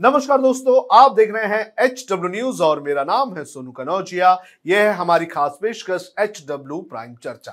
नमस्कार दोस्तों, आप देख रहे हैं एच डब्ल्यू न्यूज़ और मेरा नाम है सोनू कनौजिया। यह है हमारी खास पेशकश एच डब्ल्यू प्राइम चर्चा।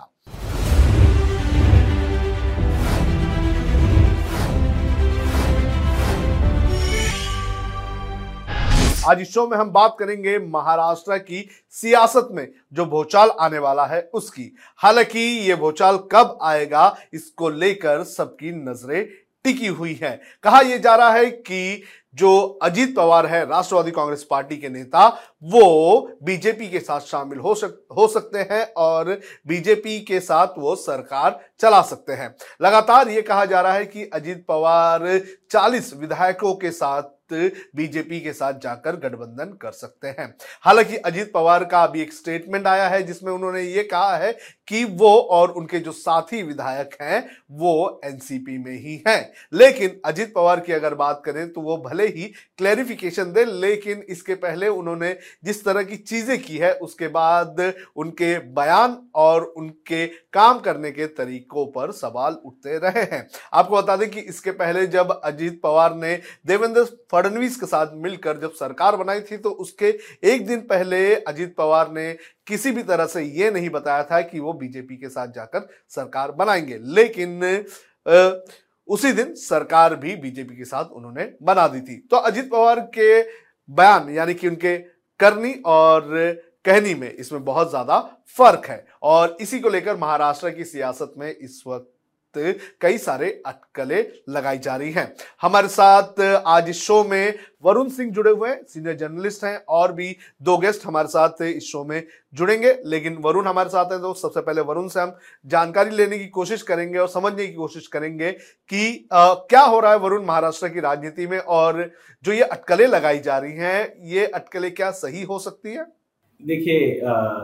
आज इस शो में हम बात करेंगे महाराष्ट्र की सियासत में जो भोचाल आने वाला है उसकी। हालाँकि ये भूचाल कब आएगा, इसको लेकर सबकी नज़रें टिकी हुई है। कहा यह जा रहा है कि जो अजीत पवार है, राष्ट्रवादी कांग्रेस पार्टी के नेता, वो बीजेपी के साथ शामिल हो सक, हो सकते हैं और बीजेपी के साथ वो सरकार चला सकते हैं। लगातार ये कहा जा रहा है कि अजीत पवार 40 विधायकों के साथ बीजेपी के साथ जाकर गठबंधन कर सकते हैं। हालाँकि अजीत पवार का अभी एक स्टेटमेंट आया है, जिसमें उन्होंने ये कहा है कि वो और उनके जो साथी विधायक हैं, वो एनसीपी में ही हैं। लेकिन अजीत पवार की अगर बात करें तो वो भले ही क्लैरिफिकेशन दे, लेकिन इसके पहले उन्होंने जिस तरह की चीज़ें की है, उसके बाद उनके बयान और उनके काम करने के तरीकों पर सवाल उठते रहे हैं। आपको बता दें कि इसके पहले जब अजीत पवार ने देवेंद्र फडणवीस के साथ मिलकर जब सरकार बनाई थी तो उसके एक दिन पहले अजीत पवार ने किसी भी तरह से यह नहीं बताया था कि वो बीजेपी के साथ जाकर सरकार बनाएँगे। लेकिन आ, उसी दिन सरकार भी बीजेपी के साथ उन्होंने बना दी थी। तो अजीत पवार के बयान यानी कि उनके करनी और कहनी में इसमें बहुत ज़्यादा फ़र्क है। और इसी को लेकर महाराष्ट्र की सियासत में इस वक्त कई सारे अटकलें लगाई जा रही हैं। हमारे साथ आज इस शो में वरुण सिंह जुड़े हुए हैं सीनियर जर्नलिस्ट हैं और भी दो गेस्ट हमारे साथ इस शो में जुड़ेंगे। लेकिन वरुण हमारे साथ हैं तो सबसे पहले वरुण से हम जानकारी लेने की कोशिश करेंगे और समझने की कोशिश करेंगे कि आ, क्या हो रहा है वरुण महाराष्ट्र की राजनीति में और जो ये अटकलें लगाई जा रही हैं ये अटकलें क्या सही हो सकती है? देखिए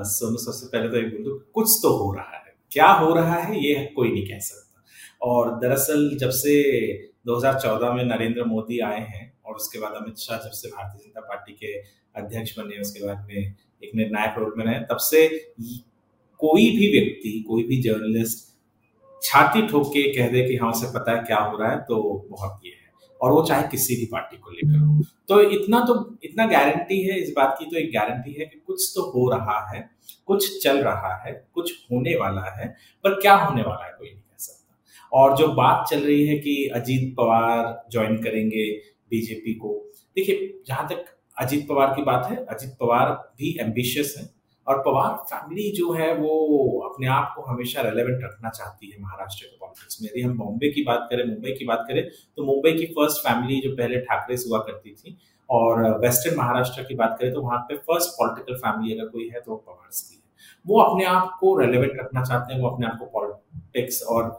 सोनू सबसे पहले तो एक बोलूँ कुछ तो हो रहा है। क्या हो रहा है ये कोई नहीं कह सकता। और दरअसल जब से 2014 में नरेंद्र मोदी आए हैं और उसके बाद अमित शाह जब से भारतीय जनता पार्टी के अध्यक्ष बने, उसके बाद में एक निर्णायक रोल में रहे, तब से कोई भी व्यक्ति, कोई भी जर्नलिस्ट छाती ठोक के कह दे कि हाँ उसे पता है क्या हो रहा है तो बहुत ये है। और वो चाहे किसी भी पार्टी को लेकर हो। तो इतना तो इतना गारंटी है, इस बात की तो एक गारंटी है कि कुछ तो हो रहा है, कुछ चल रहा है, कुछ होने वाला है, पर क्या होने वाला है, कोई नहीं। और जो बात चल रही है कि अजीत पवार ज्वाइन करेंगे बीजेपी को, देखिए, जहाँ तक अजीत पवार की बात है, अजीत पवार भी एम्बिशियस है और पवार फैमिली जो है वो अपने आप को हमेशा रेलेवेंट रखना चाहती है महाराष्ट्र के पॉलिटिक्स में। यदि हम बॉम्बे की बात करें मुंबई की बात करें तो मुंबई की फ़र्स्ट फैमिली जो पहले ठाकरे से हुआ करती थी और वेस्टर्न महाराष्ट्र की बात करें तो वहाँ पे फ़र्स्ट पॉलिटिकल फैमिली अगर कोई है तो पवार की है। वो अपने आप को रेलेवेंट रखना चाहते हैं, वो अपने आप को पॉलिटिक्स और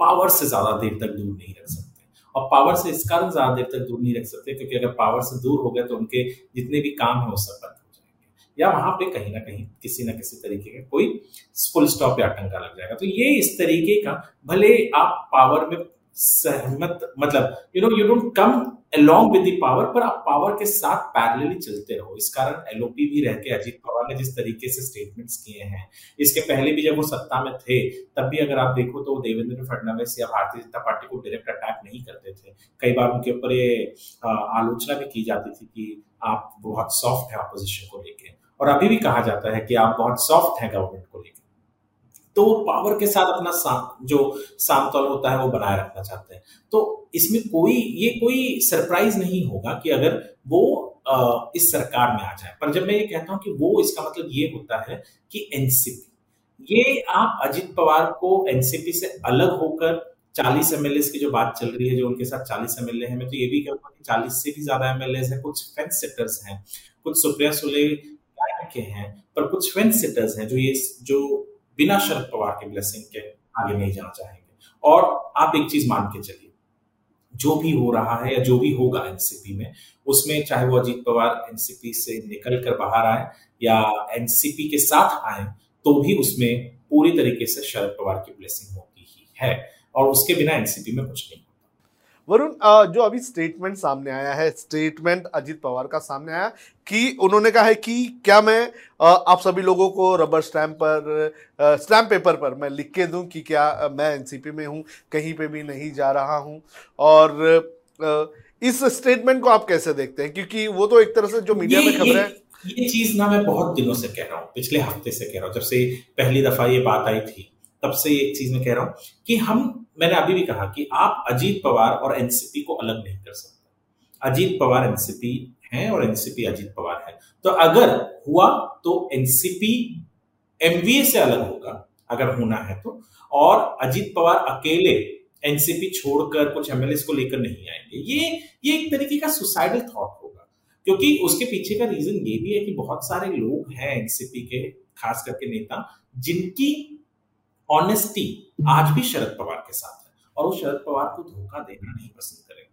पावर से ज़्यादा देर तक दूर नहीं रख सकते। और पावर से इस कारण ज़्यादा देर तक दूर नहीं रख सकते, क्योंकि अगर पावर से दूर हो गए तो उनके जितने भी काम है वो सब बंद हो जाएँगे। या वहाँ पे कहीं ना कहीं किसी ना किसी तरीके का कोई फुल स्टॉप या आटंका लग जाएगा। तो ये इस तरीके का, भले आप पावर में सहमत मतलब you know you don't come along with power पर आप पावर के साथ पैरेलली चलते रहो। इस कारण एलओपी भी रह के अजीत पवार ने जिस तरीके से स्टेटमेंट्स किए हैं, इसके पहले भी जब वो सत्ता में थे, तब भी अगर आप देखो तो देवेंद्र फडणवीस या भारतीय जनता पार्टी को डायरेक्ट अटैक नहीं करते थे। कई बार उनके ऊपर ये आलोचना भी की जाती थी कि आप बहुत सॉफ्ट है अपोजिशन को लेके। और अभी भी कहा जाता है कि आप बहुत सॉफ्ट है गवर्नमेंट को लेकर तो वो पावर के साथ अपना सा, जो सामतौल होता है वो बनाए रखना चाहते हैं। तो इसमें कोई ये कोई सरप्राइज़ नहीं होगा कि अगर वो आ, इस सरकार में आ जाए। पर जब मैं ये कहता हूँ कि वो इसका मतलब ये होता है कि एनसीपी ये आप अजित पवार को एनसीपी से अलग होकर चालीस एमएलए की जो बात चल रही है जो उनके साथ चालीस एमएलए है मैं तो ये भी कहूँगा कि चालीस से भी ज़्यादा एमएलए हैं कुछ फेंस सेटर्स हैं कुछ सुप्रिया सुले के हैं पर कुछ फेंस सेटर्स हैं जो ये जो बिना शरद पवार के ब्लेसिंग के आगे नहीं जाना चाहेंगे। और आप एक चीज़ मान के चलिए, जो भी हो रहा है या जो भी होगा एनसीपी में, उसमें चाहे वो अजीत पवार एनसीपी से निकल कर बाहर आए या एनसीपी के साथ आए तो भी उसमें पूरी तरीके से शरद पवार की ब्लेसिंग होती ही है। और उसके बिना एनसीपी में कुछ नहीं। वरुण जो अभी स्टेटमेंट सामने आया है स्टेटमेंट अजीत पवार का सामने आया कि उन्होंने कहा है कि क्या मैं आप सभी लोगों को रबर स्टैम्प पर स्टैम्प पेपर पर मैं लिख के दूँ कि क्या मैं एनसीपी में हूँ कहीं पे भी नहीं जा रहा हूँ? और इस स्टेटमेंट को आप कैसे देखते हैं? क्योंकि वो तो एक तरह से जो मीडिया में खबर है। ये चीज़ ना मैं बहुत दिनों से कह रहा हूँ पिछले हफ़्ते से कह रहा हूँ जब से पहली दफ़ा ये बात आई थी तब से एक चीज़ मैं कह रहा हूँ कि हम मैंने अभी भी कहा कि आप अजीत पवार और एनसीपी को अलग नहीं कर सकते। अजीत पवार एनसीपी है और एनसीपी अजीत पवार है। तो अगर हुआ तो एनसीपी एमवीए से अलग होगा, अगर होना है तो। और अजीत पवार अकेले एनसीपी छोड़कर कुछ एमएलए को लेकर नहीं आएँगे। ये ये एक तरीके का सुसाइडल थॉट होगा। क्योंकि उसके पीछे का रीजन ये भी है कि बहुत सारे लोग हैं एनसीपी के, खास करके नेता, जिनकी ऑनेस्टी आज भी शरद पवार के साथ है और वो शरद पवार को धोखा देना नहीं पसंद करेंगे।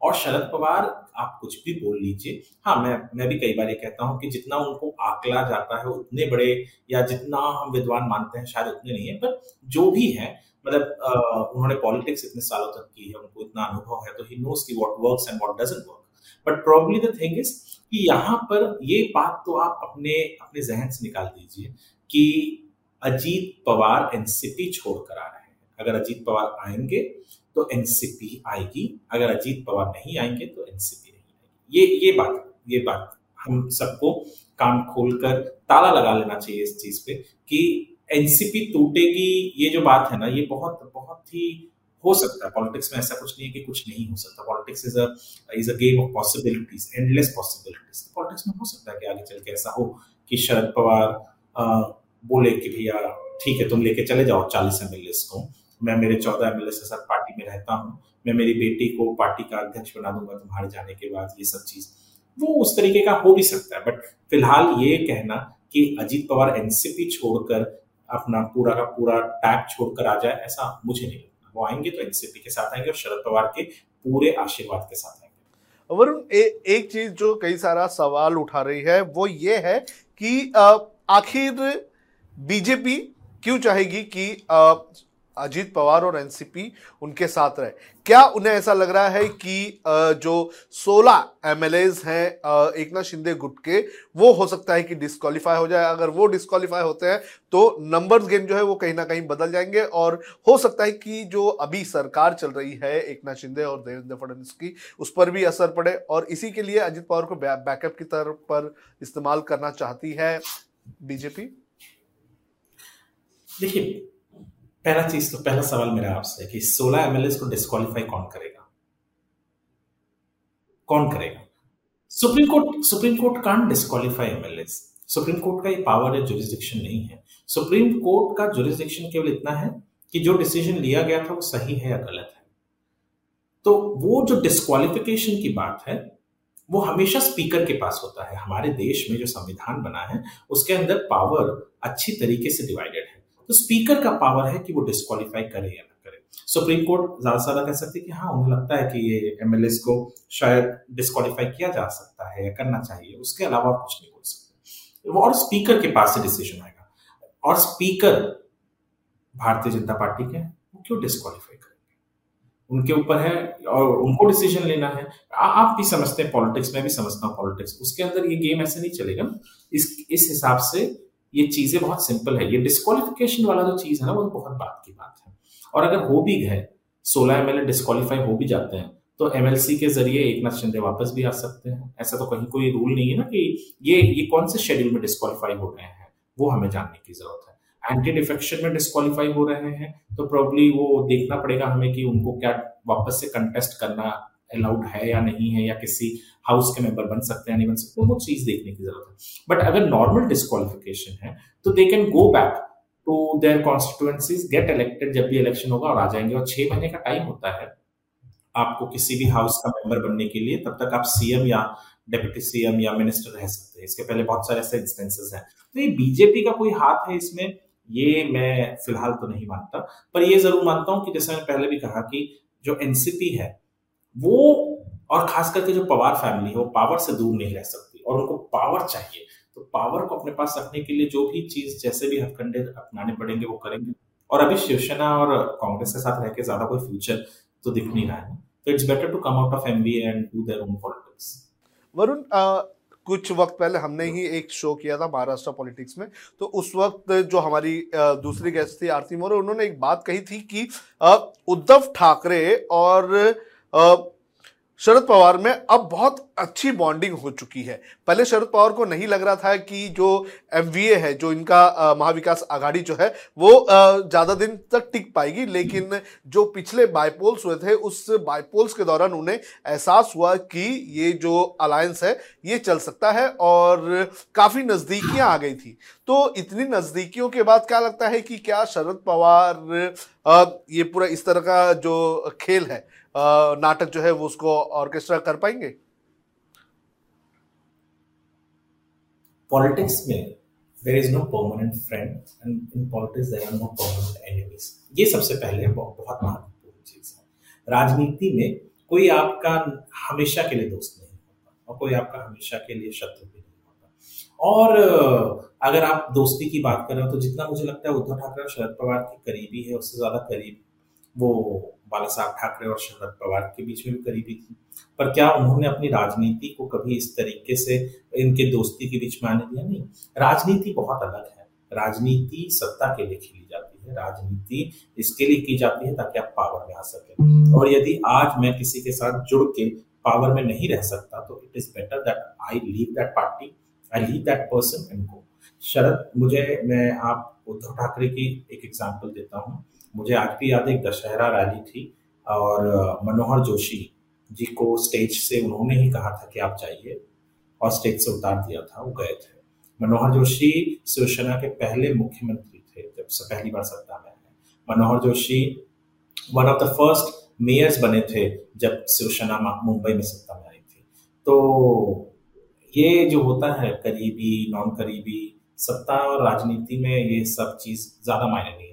और शरद पवार, आप कुछ भी बोल लीजिए। हाँ मैं मैं भी कई बार ये कहता हूँ कि जितना उनको आकला जाता है, उतने बड़े या जितना हम विद्वान मानते हैं, शायद उतने नहीं है, पर जो भी है मतलब उन्होंने पॉलिटिक्स इतने सालों तक की है, उनको इतना अनुभव है तो ही नोस की what works and what doesn't work but probably the thing is कि यहाँ पर ये बात तो आप अपने अपने जहन से निकाल दीजिए कि अजीत पवार एनसीपी छोड़कर आ रहे हैं। अगर अजीत पवार आएँगे तो एनसीपी आएगी। अगर अजीत पवार नहीं आएँगे तो एनसीपी नहीं आएगी। ये ये बात ये बात हम सबको कान खोलकर ताला लगा लेना चाहिए इस चीज़ पे कि एनसीपी टूटेगी, ये जो बात है ना, ये बहुत बहुत ही हो सकता है। पॉलिटिक्स में ऐसा कुछ नहीं है कि कुछ नहीं हो सकता। Politics is is a game of possibilities, endless possibilities. Politics में हो सकता है कि आगे चल के ऐसा हो कि शरद पवार बोले कि भैया, ठीक है, तुम लेके चले जाओ चालीस एम को। मैं मेरे चौदह एम के साथ पार्टी में रहता हूँ। मैं मेरी बेटी को पार्टी का अध्यक्ष बना दूँगा तुम्हारे जाने के बाद, ये सब चीज़। वो उस तरीके का हो भी सकता है बट फ़िलहाल ये कहना कि अजीत पवार एनसीपी छोड़कर अपना पूरा का पूरा टैग छोड़कर आ जाए, ऐसा मुझे नहीं लगता। वो आएँगे तो एनसीपी के साथ आएँगे और शरद पवार के पूरे आशीर्वाद के साथ आएँगे। वरुण एक चीज़ जो कई सारा सवाल उठा रही है, वो ये है कि आखिर बीजेपी क्यों चाहेगी कि अजीत पवार और एनसीपी उनके साथ रहे? क्या उन्हें ऐसा लग रहा है कि जो 16 एमएलएज हैं एकनाथ शिंदे गुट के, वो हो सकता है कि डिस्कालीफाई हो जाए? अगर वो डिस्कालीफाई होते हैं तो नंबर्स गेम जो है वो कहीं ना कहीं बदल जाएँगे और हो सकता है कि जो अभी सरकार चल रही है, एकनाथ शिंदे और देवेंद्र फडणवीस की, उस पर भी असर पड़े और इसी के लिए अजीत पवार को बैकअप की तरफ़ पर इस्तेमाल करना चाहती है बीजेपी। देखिए, पहला चीज़ तो पहला सवाल मेरा आपसे कि 16 एमएलए को डिस्कालीफाई कौन करेगा? कौन करेगा? Supreme Court Supreme Court can disqualify MLA Supreme Court का ये पावर है जुरिस्डिक्शन नहीं है। सुप्रीम कोर्ट का जुरिस्डिक्शन केवल इतना है कि जो डिसीज़न लिया गया था वो सही है या गलत है। तो वो जो डिस्कालिफिकेशन की बात है, वो हमेशा स्पीकर के पास होता है। हमारे देश में जो संविधान बना है, उसके अंदर पावर अच्छी तरीके से डिवाइडेड है। तो स्पीकर का पावर है कि वो डिस्कालीफाई करे या ना करे। सुप्रीम कोर्ट ज़्यादा से ज़्यादा कह सकती है कि हाँ उन्हें लगता है कि ये एमएलए को शायद डिस्कालीफाई किया जा सकता है या करना चाहिए उसके अलावा कुछ नहीं बोल सकते। और स्पीकर के पास से डिसीज़न आएगा। और स्पीकर भारतीय जनता पार्टी के वो क्यों डिस्कालीफाई करेंगे? उनके ऊपर है और उनको डिसीज़न लेना है। आ, आप भी समझते हैं पॉलिटिक्स में भी समझता हूँ पॉलिटिक्स उसके अंदर ये गेम ऐसे नहीं चलेगा। इस इस हिसाब से ये चीज़ें बहुत सिंपल है। ये डिस्कालिफिकेशन वाला जो चीज़ है ना, वो बहुत बात की बात है। और अगर हो भी गए सोलह एमएलए डिस्कालीफाई हो भी जाते हैं तो एमएलसी के ज़रिए एक नाथ शिंदे वापस भी आ सकते हैं। ऐसा तो कहीं कोई रूल नहीं है ना कि ये ये कौन से शेड्यूल में डिस्कालीफाई हो रहे हैं, वो हमें जानने की ज़रूरत है। एंटी डिफेक्शन में डिस्कालीफाई हो रहे हैं तो प्रॉब्ली वो देखना पड़ेगा हमें कि उनको क्या वापस से कंटेस्ट करना अलाउड है या नहीं है या किसी हाउस के मेंबर बन सकते हैं नहीं बन सकते, वो चीज़ देखने की ज़रूरत है। बट अगर नॉर्मल डिस्कालिफिकेशन है तो they can go back to their constituencies get elected जब भी इलेक्शन होगा और आ जाएँगे। और छह महीने का टाइम होता है आपको किसी भी हाउस का मेंबर बनने के लिए, तब तक आप सीएम या डेप्यूटी सीएम या मिनिस्टर रह सकते हैं। इसके पहले बहुत सारे ऐसे इंस्टेंसेस हैं। तो ये बीजेपी का कोई हाथ है इसमें? ये मैं फ़िलहाल तो नहीं मानता। पर ये ज़रूर मानता हूँ कि जैसे मैंने पहले भी कहा कि जो एनसीपी है वो और खास करके जो पवार फैमिली है, वो पावर से दूर नहीं रह सकती और उनको पावर चाहिए। तो पावर को अपने पास रखने के लिए जो भी चीज़, जैसे भी हथकंडे अपनाने पड़ेंगे, वो करेंगे। और अभी शिवसेना और कांग्रेस के साथ रह के ज़्यादा कोई फ्यूचर तो दिख नहीं रहा है। तो it's better to come out of MBA and do their own politics Varun कुछ वक्त पहले हमने ही एक शो किया था महाराष्ट्र पॉलिटिक्स में। तो उस वक्त जो हमारी दूसरी गेस्ट थी आरती मोर, उन्होंने एक बात कही थी कि उद्धव ठाकरे और शरद पवार में अब बहुत अच्छी बॉन्डिंग हो चुकी है। पहले शरद पवार को नहीं लग रहा था कि जो एमवीए है, जो इनका महाविकास आघाड़ी जो है, वो ज़्यादा दिन तक टिक पाएगी। लेकिन जो पिछले बायपोल्स हुए थे, उस बाइपोल्स के दौरान उन्हें एहसास हुआ कि ये जो अलायंस है, ये चल सकता है और काफ़ी नज़दीकियाँ आ गई थी। तो इतनी नज़दीकियों के बाद क्या लगता है कि क्या शरद पवार ये पूरा इस तरह का जो खेल है नाटक जो है वो उसको ऑर्केस्ट्रा कर पाएँगे? पॉलिटिक्स में there is no permanent friend and in politics there are no permanent enemies ये सबसे पहले बहुत महत्वपूर्ण चीज़ है। राजनीति में कोई आपका हमेशा के लिए दोस्त नहीं होता और कोई आपका हमेशा के लिए शत्रु भी नहीं होता। और, अगर आप दोस्ती की बात कर रहे हो तो जितना मुझे लगता है उद्धव ठाकरे और शरद पवार के करीबी है, उससे ज़्यादा करीब वो बाला साहब ठाकरे और शरद पवार के बीच में भी करीबी थी। पर क्या उन्होंने अपनी राजनीति को कभी इस तरीके से इनके दोस्ती के बीच में आने दिया? नहीं। राजनीति बहुत अलग है। राजनीति सत्ता के लिए खेली जाती है। राजनीति इसके लिए की जाती है ताकि आप पावर में आ सके। और यदि आज मैं किसी के साथ जुड़ के पावर में नहीं रह सकता तो it is better that I leave that party I leave that person and go Sharad, मुझे, मैं आप उद्धव ठाकरे की एक एग्ज़ाम्पल देता हूँ। मुझे आज भी याद एक दशहरा रैली थी और मनोहर जोशी जी को स्टेज से उन्होंने ही कहा था कि आप जाइए और स्टेज से उतार दिया था, वो गए थे। मनोहर जोशी शिवसेना के पहले मुख्यमंत्री थे, जब से पहली बार सत्ता में आए Manohar Joshi one of the first mayors बने थे जब शिवसेना मुंबई में सत्ता में आई थी। तो ये जो होता है, करीबी नॉन करीबी सत्ता और राजनीति में ये सब चीज़ ज़्यादा मायने नहीं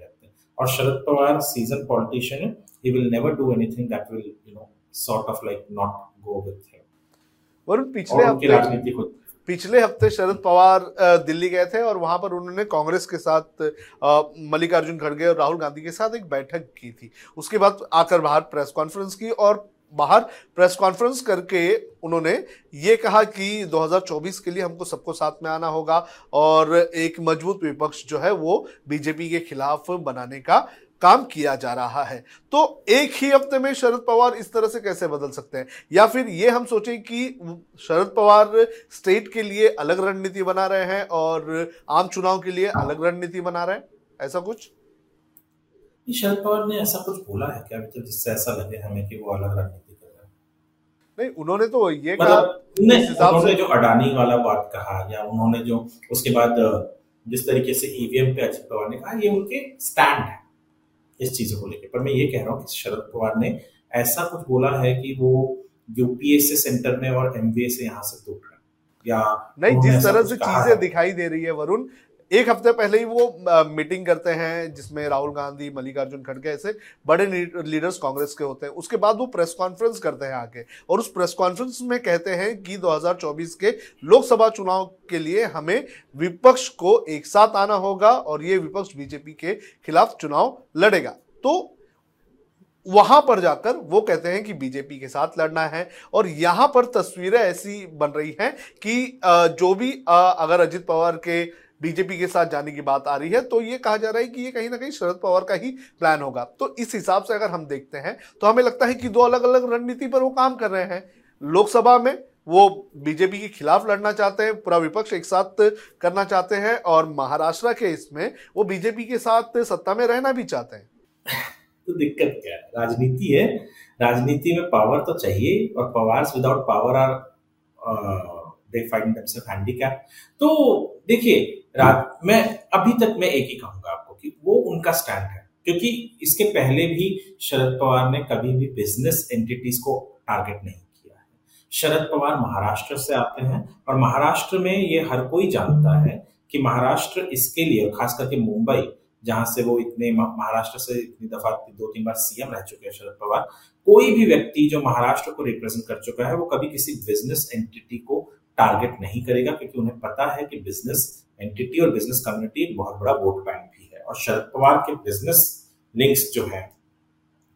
और शरद पवार सीज़न पॉलिटिशियन है he will never do anything that will you know sort of like not go with him. Varun पिछले हफ़्ते राजनीति खुद। पिछले हफ़्ते शरद पवार दिल्ली गए थे और वहाँ पर उन्होंने कांग्रेस के साथ मल्लिकार्जुन खड़गे और राहुल गांधी के साथ एक बैठक की थी। उसके बाद आकर बाहर प्रेस कॉन्फ्रेंस की और बाहर प्रेस कॉन्फ्रेंस करके उन्होंने ये कहा कि 2024 के लिए हमको सबको साथ में आना होगा और एक मज़बूत विपक्ष जो है वो बीजेपी के खिलाफ बनाने का काम किया जा रहा है। तो एक ही हफ़्ते में शरद पवार इस तरह से कैसे बदल सकते हैं? या फिर ये हम सोचें कि शरद पवार स्टेट के लिए अलग रणनीति बना रहे हैं और आम चुनाव के लिए अलग रणनीति बना रहे हैं? ऐसा कुछ? शरद पवार ने ऐसा कुछ बोला है क्या? जिससे ऐसा लगे हमें कि वो अलग रणनीति नहीं उन्होंने तो ये मतलब कहा उन्होंने जो अडानी वाला बात कहा या उन्होंने जो उसके बाद जिस तरीके से ईवीएम पे अजित पवार ने कहा ये उनके स्टैंड है इस चीज़ों को लेकर पर मैं ये कह रहा हूँ कि शरद पवार ने ऐसा कुछ बोला है कि वो यूपीएससी सेंटर में और एमबीए से यहाँ से टूट रहा या नहीं जिस तरह से चीज़ें दिखाई दे रही है वरुण एक हफ़्ते पहले ही वो मीटिंग करते हैं, जिसमें राहुल गांधी, मल्लिकार्जुन खड़गे ऐसे बड़े लीडर्स कांग्रेस के होते हैं। उसके बाद वो प्रेस कॉन्फ्रेंस करते हैं आके। और उस प्रेस कॉन्फ्रेंस में कहते हैं कि 2024 के लोकसभा चुनाव के लिए हमें विपक्ष को एक साथ आना होगा और ये विपक्ष बीजेपी के खिलाफ चुनाव लड़ेगा। तो वहाँ पर जाकर वो कहते हैं कि बीजेपी के साथ लड़ना है और यहाँ पर तस्वीरें ऐसी बन रही हैं कि जो भी अगर अजित पवार के बीजेपी के साथ जाने की बात आ रही है तो ये कहा जा रहा है कि ये कहीं ना कहीं शरद पवार का ही प्लान होगा। तो इस हिसाब से अगर हम देखते हैं तो हमें लगता है कि दो अलग अलग रणनीति पर वो काम कर रहे हैं। लोकसभा में वो बीजेपी के खिलाफ लड़ना चाहते हैं, पूरा विपक्ष एक साथ करना चाहते हैं, और महाराष्ट्र के इसमें वो बीजेपी के साथ सत्ता में रहना भी चाहते हैं। तो दिक्कत क्या है? राजनीति है। राजनीति में पावर तो चाहिए, और powers without power are they find themselves handicap तो देखिए, रात, मैं अभी तक मैं एक ही कहूँगा आपको कि वो उनका स्टैंड है। क्योंकि इसके पहले भी शरद पवार ने कभी भी बिज़नेस एंटिटीज को टारगेट नहीं किया है। शरद पवार महाराष्ट्र से आते हैं और महाराष्ट्र में ये हर कोई जानता है कि महाराष्ट्र इसके लिए, खास करके मुंबई, जहाँ से वो इतने महाराष्ट्र से इतनी दफ़ा दो तीन बार सीएम रह चुके हैं शरद पवार, कोई भी व्यक्ति जो महाराष्ट्र को रिप्रेजेंट कर चुका है, वो कभी किसी बिज़नेस एंटिटी को टारगेट नहीं करेगा, क्योंकि उन्हें पता है कि बिज़नेस एंटिटी और बिज़नेस कम्युनिटी बहुत बड़ा वोट बैंक भी है। और शरद पवार के बिज़नेस लिंक्स जो है,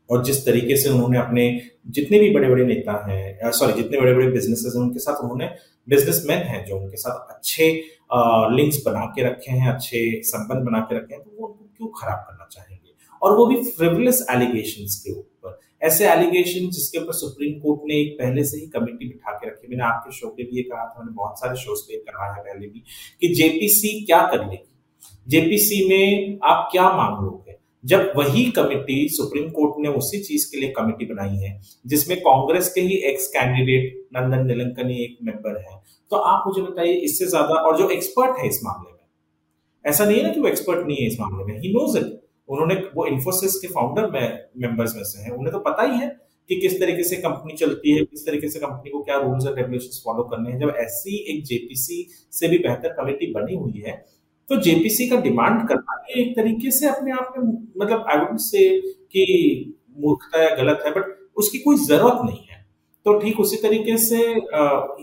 और जिस तरीके से उन्होंने अपने जितने भी बड़े बड़े नेता हैं सॉरी जितने बड़े बड़े बिजनेसेस हैं, उनके साथ उन्होंने बिजनेसमैन हैं जो उनके साथ अच्छे लिंक्स बना के रखे हैं, अच्छे संबंध बना के रखे हैं तो वो उनको क्यों खराब करना चाहेंगे? और वो भी फ्रिवलेस एलिगेशन के ऊपर। ऐसे एलिगेशन जिसके ऊपर सुप्रीम कोर्ट ने एक पहले से ही कमेटी बिठा के रखी। मैंने आपके शो भी ये कहा था, मैंने बहुत सारे शोज़ पे कहा है पहले भी कि जेपीसी क्या कर लेगी जेपीसी में आप क्या मांग लोगे जब वही कमेटी सुप्रीम कोर्ट ने उसी चीज़ के लिए कमेटी बनाई है, जिसमें कांग्रेस के ही एक्स कैंडिडेट नंदन निलंकनी एक मेंबर है तो आप मुझे बताइए इससे ज़्यादा और जो एक्सपर्ट है इस मामले में। ऐसा नहीं है ना कि वो एक्सपर्ट नहीं है इस मामले में। ही नोज़ इट उन्होंने वो इन्फोसिस के फाउंडर में मेंबर्स में से हैं। उन्हें तो पता ही है कि किस तरीके से कंपनी चलती है, किस तरीके से कंपनी को क्या रूल्स एंड रेगुलेशंस फॉलो करने हैं। जब ऐसी एक जेपीसी से भी बेहतर कमेटी बनी हुई है तो जेपीसी का डिमांड करना ये एक तरीके से अपने आप में मतलब आई वुड से कि मूर्खता या गलत है बट उसकी कोई ज़रूरत नहीं है। तो ठीक उसी तरीके से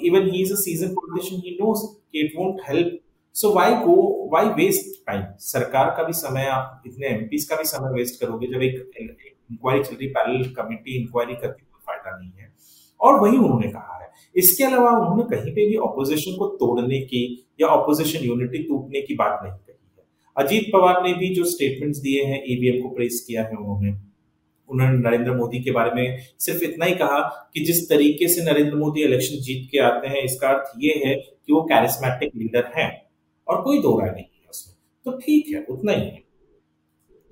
even he is a seasoned politician he knows it won't help so why go why waste time सरकार का भी समय आप इतने एमपीज का भी समय वेस्ट करोगे जब एक इंक्वायरी चल रही पैरल कमेटी इंक्वायरी करके कोई फ़ायदा नहीं है। और वही उन्होंने कहा है। इसके अलावा उन्होंने कहीं पे भी ऑपोजिशन को तोड़ने की या ऑपोजिशन यूनिटी टूटने की बात नहीं कही है। अजीत पवार ने भी जो स्टेटमेंट्स दिए हैं ईवीएम को प्रेस किया है उन्होंने। उन्होंने नरेंद्र मोदी के बारे में सिर्फ़ इतना ही कहा कि जिस तरीके से नरेंद्र मोदी इलेक्शन जीत के आते हैं, इसका अर्थ ये है कि वो कैरिस्मेटिक लीडर हैं। और कोई दो राय नहीं है उसमें। तो ठीक है, उतना ही है।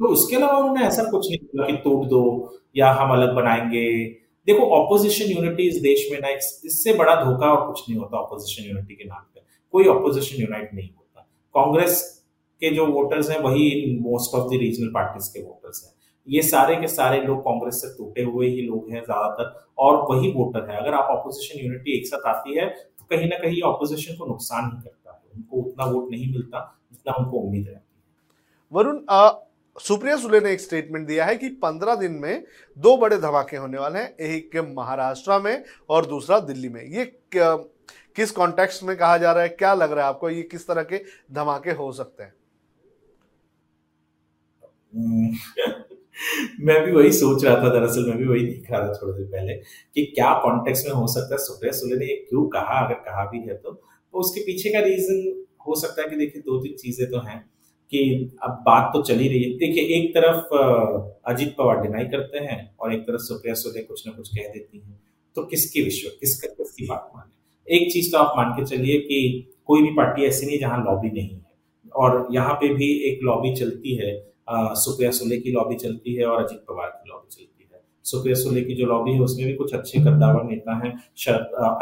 तो उसके अलावा उन्होंने ऐसा कुछ नहीं बोला कि तोड़ दो या हम अलग बनाएँगे। देखो ऑपोजिशन यूनिटी इस देश में ना इससे बड़ा धोखा और कुछ नहीं होता ऑपोजिशन यूनिटी के नाम पे। कोई ऑपोजिशन यूनाइट नहीं होता। कांग्रेस के जो वोटर्स हैं, वही most of the regional parties के वोटर्स हैं। ये सारे के सारे लोग कांग्रेस से टूटे हुए ही लोग हैं ज़्यादातर, और वही वोटर है। अगर आप ऑपोजिशन यूनिटी एक साथ आती है तो कहीं ना कहीं ऑपोजिशन को नुकसान ही करता उनको उतना वोट नहीं मिलता जितना उनको उम्मीद रहती है। वरुण सुप्रिया सुले ने एक स्टेटमेंट दिया है कि पंद्रह दिन में दो बड़े धमाके होने वाले हैं एक महाराष्ट्र में और दूसरा दिल्ली में। ये किस कॉन्टेक्स्ट में कहा जा रहा है क्या लग रहा है आपको ये किस तरह के धमाके हो सकते हैं? मैं भी वही सोच रहा था दरअसल मैं भी वही देख रहा था थोड़ी देर पहले कि क्या कॉन्टेक्स्ट में हो सकता है। सुप्रिया सुले ने क्यों कहा अगर कहा भी है तो। उसके पीछे का रीजन हो सकता है कि देखिए दो तीन चीज़ें तो हैं कि अब बात तो चली रही है। देखिए, एक तरफ़ अजीत पवार डिनाई करते हैं और एक तरफ़ सुप्रिया सुले कुछ ना कुछ कह देती हैं। तो किसकी विश्व, किसका, किसकी बात माने एक चीज़ तो आप मान के चलिए कि कोई भी पार्टी ऐसी नहीं जहाँ लॉबी नहीं है। और यहाँ पे भी एक लॉबी चलती है सुप्रिया सुले की लॉबी चलती है और अजीत पवार की लॉबी चलती है। सुप्रिया सुले की जो लॉबी है, उसमें भी कुछ अच्छे कद्दावर नेता हैं।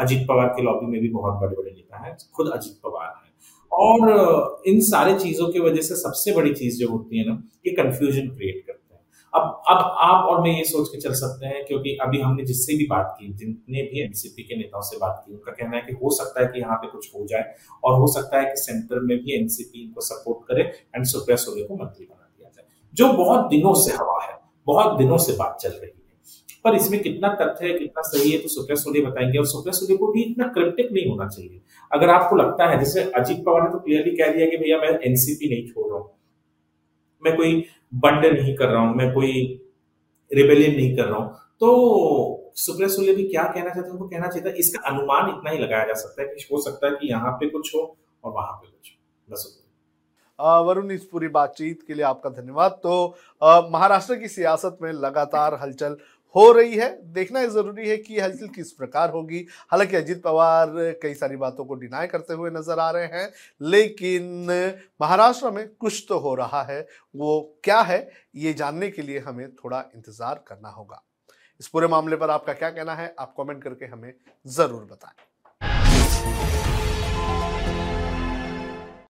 अजीत पवार की लॉबी में भी बहुत बड़े बड़े नेता हैं। खुद अजीत पवार है। और इन सारे चीज़ों की वजह से सबसे बड़ी चीज़ जो होती है ना, ये कंफ्यूजन क्रिएट करते हैं। अब अब आप और मैं ये सोच के चल सकते हैं, क्योंकि अभी हमने जिससे भी बात की, जितने भी एनसीपी के नेताओं से बात की, उनका कहना है कि हो सकता है कि यहाँ पे कुछ हो जाए, और हो सकता है कि सेंटर में भी एनसीपी इनको सपोर्ट करे एंड सुप्रिया सोले को मंत्री बना दिया जाए। जो बहुत दिनों से हवा है, बहुत दिनों से बात चल रही है पर इसमें कितना तथ्य है, कितना सही है तो सुप्रिया सोले बताएँगे। और सुप्रिया सोले को भी इतना क्रिप्टिक नहीं होना चाहिए। अगर आपको लगता है, जैसे अजीत पवार ने तो क्लियरली कह दिया कि भैया, मैं एनसीपी नहीं छोड़ रहा हूँ। मैं कोई बंड नहीं कर रहा हूँ, मैं कोई रिबेलियन नहीं कर रहा हूँ। तो सुप्रिया सुले भी क्या कहना चाहते हैं? उनको कहना चाहिए इसका अनुमान इतना ही लगाया जा सकता है कि हो सकता है कि यहाँ पे कुछ हो और वहाँ पे कुछ हो। बस वरुण, इस पूरी बातचीत के लिए आपका धन्यवाद। तो महाराष्ट्र की सियासत में लगातार हलचल हो रही है, देखना ज़रूरी है कि हलचल किस प्रकार होगी। हालाँकि अजीत पवार कई सारी बातों को डिनाई करते हुए नज़र आ रहे हैं, लेकिन महाराष्ट्र में कुछ तो हो रहा है, वो क्या है, ये जानने के लिए हमें थोड़ा इंतज़ार करना होगा। इस पूरे मामले पर आपका क्या कहना है, आप कमेंट करके हमें ज़रूर बताएँ।